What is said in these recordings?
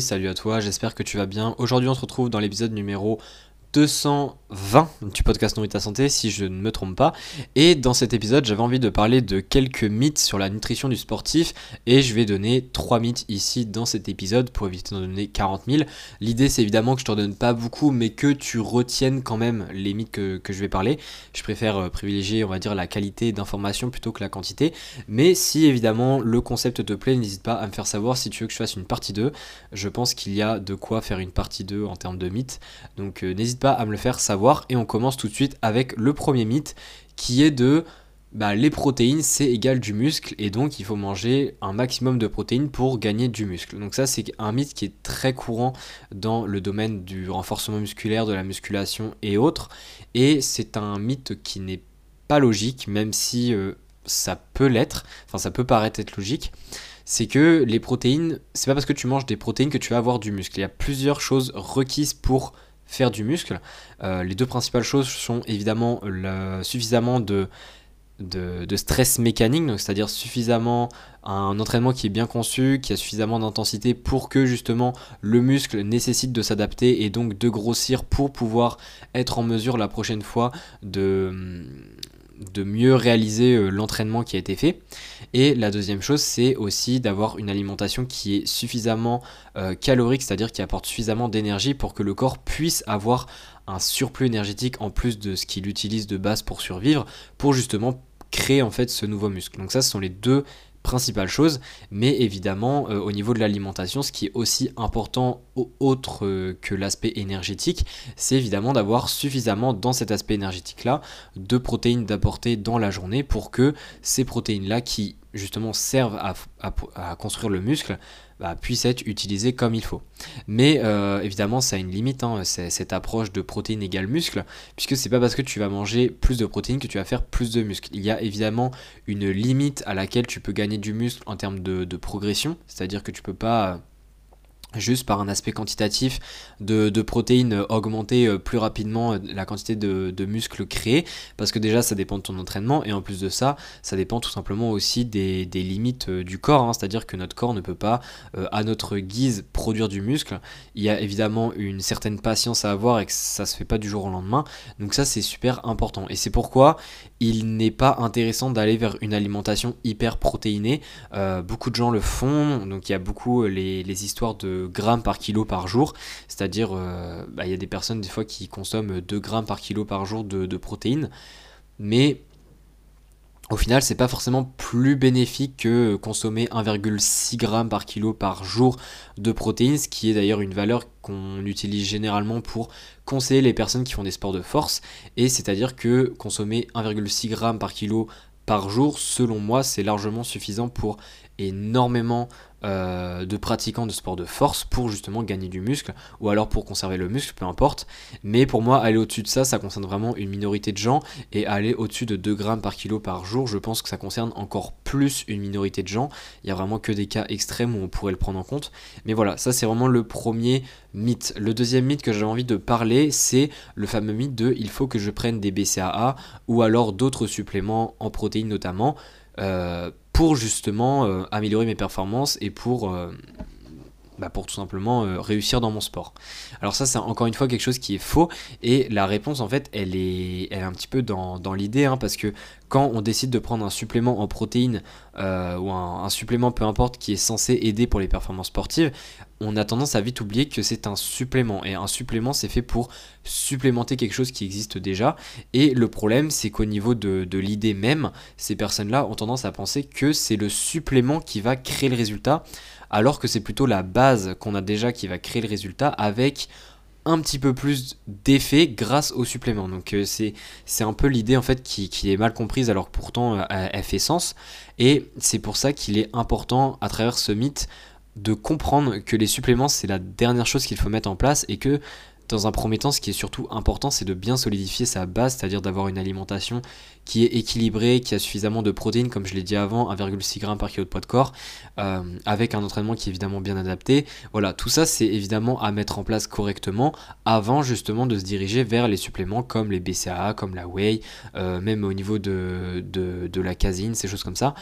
salut à toi, j'espère que tu vas bien. Aujourd'hui on se retrouve dans l'épisode numéro 220 du podcast ta santé, si je ne me trompe pas. Et dans cet épisode, j'avais envie de parler de quelques mythes sur la nutrition du sportif. Et je vais donner 3 mythes ici dans cet épisode pour éviter d'en donner 40 000. L'idée, c'est évidemment que je t'en donne pas beaucoup, mais que tu retiennes quand même les mythes que, je vais parler. Je préfère euh, privilégier, on va dire, la qualité d'information plutôt que la quantité. Mais si évidemment le concept te plaît, n'hésite pas à me faire savoir si tu veux que je fasse une partie 2. Je pense qu'il y a de quoi faire une partie 2 en termes de mythes. Donc euh, n'hésite à me le faire savoir. Et on commence tout de suite avec le premier mythe qui est de bah, les protéines c'est égal du muscle et donc il faut manger un maximum de protéines pour gagner du muscle. Donc ça c'est un mythe qui est très courant dans le domaine du renforcement musculaire, de la musculation et autres. Et c'est un mythe qui n'est pas logique même si euh, ça peut l'être, enfin ça peut paraître être logique c'est que les protéines, c'est pas parce que tu manges des protéines que tu vas avoir du muscle. Il y a plusieurs choses requises pour faire du muscle. Euh, les deux principales choses sont évidemment suffisamment de, de, stress mécanique, c'est-à-dire suffisamment un entraînement qui est bien conçu, qui a suffisamment d'intensité pour que justement le muscle nécessite de s'adapter et donc de grossir pour pouvoir être en mesure la prochaine fois de de mieux réaliser euh, l'entraînement qui a été fait. Et la deuxième chose, c'est aussi d'avoir une alimentation qui est suffisamment euh, calorique, c'est-à-dire qui apporte suffisamment d'énergie pour que le corps puisse avoir un surplus énergétique en plus de ce qu'il utilise de base pour survivre, pour justement créer en fait ce nouveau muscle. Donc ça, ce sont les deux principale chose, mais évidemment euh, au niveau de l'alimentation, ce qui est aussi important autre euh, que l'aspect énergétique, c'est évidemment d'avoir suffisamment dans cet aspect énergétique-là de protéines d'apporter dans la journée pour que ces protéines-là qui justement servent à construire le muscle bah, puisse être utilisé comme il faut. Mais euh, évidemment, ça a une limite, hein, cette approche de protéines égale muscle, puisque c'est pas parce que tu vas manger plus de protéines que tu vas faire plus de muscle. Il y a évidemment une limite à laquelle tu peux gagner du muscle en termes de, de progression, c'est-à-dire que tu peux pas juste par un aspect quantitatif de, protéines augmenter euh, plus rapidement euh, la quantité de, muscles créés parce que déjà ça dépend de ton entraînement et en plus de ça ça dépend tout simplement aussi des, limites euh, du corps hein. c'est à dire que notre corps ne peut pas à notre guise produire du muscle. Il y a évidemment une certaine patience à avoir et que ça se fait pas du jour au lendemain. Donc ça c'est super important. Et c'est pourquoi il n'est pas intéressant d'aller vers une alimentation hyper protéinée beaucoup de gens le font donc il y a beaucoup les histoires de grammes par kilo par jour. C'est-à-dire, euh, bah, il y a des personnes des fois qui consomment 2 grammes par kilo par jour de, protéines. Mais au final, c'est pas forcément plus bénéfique que consommer 1,6 g par kilo par jour de protéines, ce qui est d'ailleurs une valeur qu'on utilise généralement pour conseiller les personnes qui font des sports de force. Et c'est-à-dire que consommer 1,6 g par kilo par jour, selon moi, c'est largement suffisant pour énormément euh, de pratiquants de sport de force pour justement gagner du muscle ou alors pour conserver le muscle, peu importe. Mais pour moi, aller au-dessus de ça, ça concerne vraiment une minorité de gens et aller au-dessus de 2 grammes par kilo par jour, je pense que ça concerne encore plus une minorité de gens. Il y a vraiment que des cas extrêmes où on pourrait le prendre en compte. Mais voilà, ça c'est vraiment le premier mythe. Le deuxième mythe que j'ai envie de parler, c'est le fameux mythe de il faut que je prenne des BCAA ou alors d'autres suppléments en protéines notamment. Euh, pour justement euh, améliorer mes performances et pour, euh, bah, pour tout simplement euh, réussir dans mon sport. Alors ça c'est encore une fois quelque chose qui est faux et la réponse en fait elle est, un petit peu dans, l'idée hein, parce que quand on décide de prendre un supplément en protéines ou un, un, supplément peu importe qui est censé aider pour les performances sportives, on a tendance à vite oublier que c'est un supplément. Et un supplément, c'est fait pour supplémenter quelque chose qui existe déjà. Et le problème, c'est qu'au niveau de, l'idée même, ces personnes-là ont tendance à penser que c'est le supplément qui va créer le résultat, alors que c'est plutôt la base qu'on a déjà qui va créer le résultat avec un petit peu plus d'effet grâce au supplément. Donc euh, c'est, un peu l'idée en fait qui, qui, est mal comprise alors que pourtant euh, elle fait sens. Et c'est pour ça qu'il est important à travers ce mythe de comprendre que les suppléments, c'est la dernière chose qu'il faut mettre en place et que dans un premier temps, ce qui est surtout important, c'est de bien solidifier sa base, c'est-à-dire d'avoir une alimentation qui est équilibrée, qui a suffisamment de protéines, comme je l'ai dit avant, 1,6 g par kilo de poids de corps, euh, avec un entraînement qui est évidemment bien adapté. Voilà, tout ça, c'est évidemment à mettre en place correctement avant justement de se diriger vers les suppléments comme les BCAA, comme la whey, euh, même au niveau de, de, de la casine, ces choses comme ça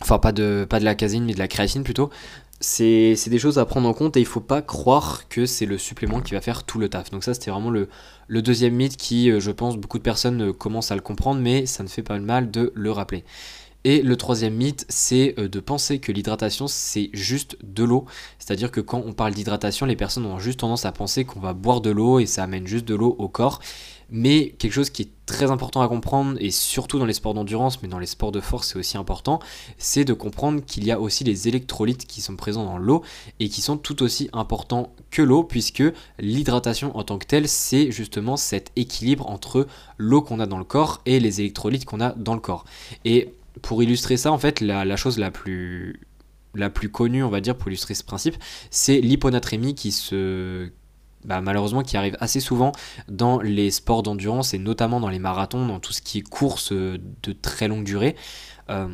enfin pas de, pas de la casine mais de la créatine plutôt. C'est des choses à prendre en compte et il faut pas croire que c'est le supplément qui va faire tout le taf. Donc ça c'était vraiment le, le, deuxième mythe qui, euh, je pense, beaucoup de personnes euh, commencent à le comprendre, mais ça ne fait pas de mal de le rappeler. Et le troisième mythe, c'est euh, de penser que l'hydratation, c'est juste de l'eau. C'est-à-dire que quand on parle d'hydratation, les personnes ont juste tendance à penser qu'on va boire de l'eau et ça amène juste de l'eau au corps. Mais quelque chose qui est très important à comprendre, et surtout dans les sports d'endurance, mais dans les sports de force c'est aussi important, c'est de comprendre qu'il y a aussi les électrolytes qui sont présents dans l'eau et qui sont tout aussi importants que l'eau, puisque l'hydratation en tant que telle, c'est justement cet équilibre entre l'eau qu'on a dans le corps et les électrolytes qu'on a dans le corps. Et pour illustrer ça, en fait, la, chose la plus, la plus connue, on va dire, pour illustrer ce principe, c'est l'hyponatrémie qui se bah, malheureusement qui arrive assez souvent dans les sports d'endurance et notamment dans les marathons, dans tout ce qui est course euh, de très longue durée. Euh,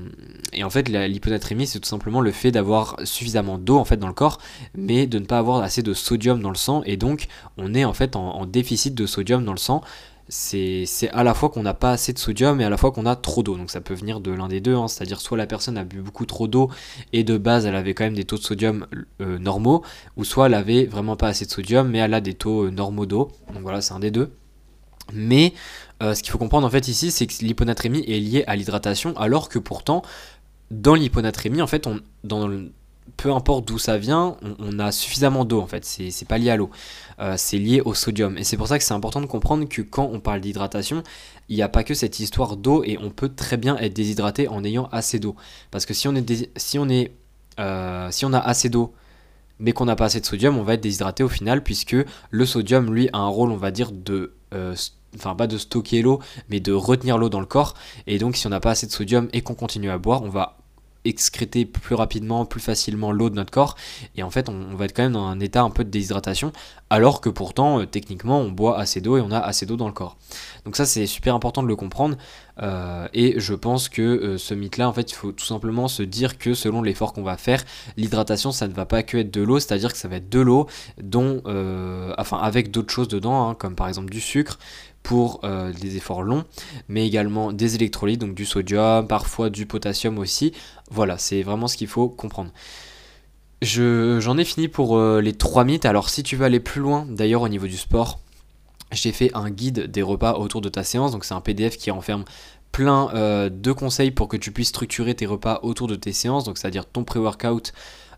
et en fait, l'hyponatrémie, c'est tout simplement le fait d'avoir suffisamment d'eau en fait dans le corps, mais de ne pas avoir assez de sodium dans le sang, et donc on est en fait en déficit de sodium dans le sang c'est à la fois qu'on n'a pas assez de sodium et à la fois qu'on a trop d'eau. Donc ça peut venir de l'un des deux, hein. c'est-à-dire soit la personne a bu beaucoup trop d'eau et de base elle avait quand même des taux de sodium euh, normaux, ou soit elle avait vraiment pas assez de sodium mais elle a des taux euh, normaux d'eau. Donc voilà, c'est un des deux. Mais euh, ce qu'il faut comprendre en fait ici, c'est que l'hyponatrémie est liée à l'hydratation, alors que pourtant, dans l'hyponatrémie, en fait, on, dans peu importe d'où ça vient, on, a suffisamment d'eau en fait, c'est pas lié à l'eau, euh, c'est lié au sodium. Et c'est pour ça que c'est important de comprendre que quand on parle d'hydratation, il n'y a pas que cette histoire d'eau et on peut très bien être déshydraté en ayant assez d'eau. Parce que si on, est si, on est, euh, si on a assez d'eau, mais qu'on n'a pas assez de sodium, on va être déshydraté au final, puisque le sodium, lui, a un rôle, on va dire, de... Euh, enfin pas de stocker l'eau, mais de retenir l'eau dans le corps. Et donc si on n'a pas assez de sodium et qu'on continue à boire, on va excréter plus rapidement, plus facilement l'eau de notre corps. Et en fait, on, va être quand même dans un état un peu de déshydratation, alors que pourtant, euh, techniquement, on boit assez d'eau et on a assez d'eau dans le corps. Donc ça, c'est super important de le comprendre. Euh, et je pense que euh, ce mythe-là, en fait, il faut tout simplement se dire que selon l'effort qu'on va faire, l'hydratation, ça ne va pas que être de l'eau, c'est-à-dire que ça va être de l'eau, dont, enfin, avec d'autres choses dedans, hein, comme par exemple du sucre, pour euh, des efforts longs, mais également des électrolytes, donc du sodium, parfois du potassium aussi. Voilà, c'est vraiment ce qu'il faut comprendre. J'en ai fini pour euh, les trois mythes. Alors si tu veux aller plus loin, d'ailleurs au niveau du sport, j'ai fait un guide des repas autour de ta séance, donc c'est un PDF qui renferme plein euh, de conseils pour que tu puisses structurer tes repas autour de tes séances, donc c'est-à-dire ton pré-workout,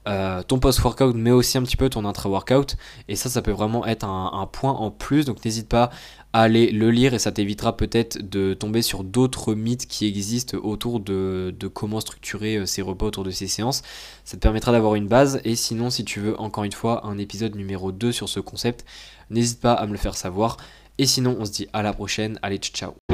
ton post-workout, mais aussi un petit peu ton intra-workout. Et ça, ça peut vraiment être un, point en plus. Donc n'hésite pas aller le lire et ça t'évitera peut-être de tomber sur d'autres mythes qui existent autour de, comment structurer euh, ces repas autour de ces séances. Ça te permettra d'avoir une base et sinon si tu veux encore une fois un épisode numéro 2 sur ce concept, n'hésite pas à me le faire savoir. Et sinon on se dit à la prochaine, allez ciao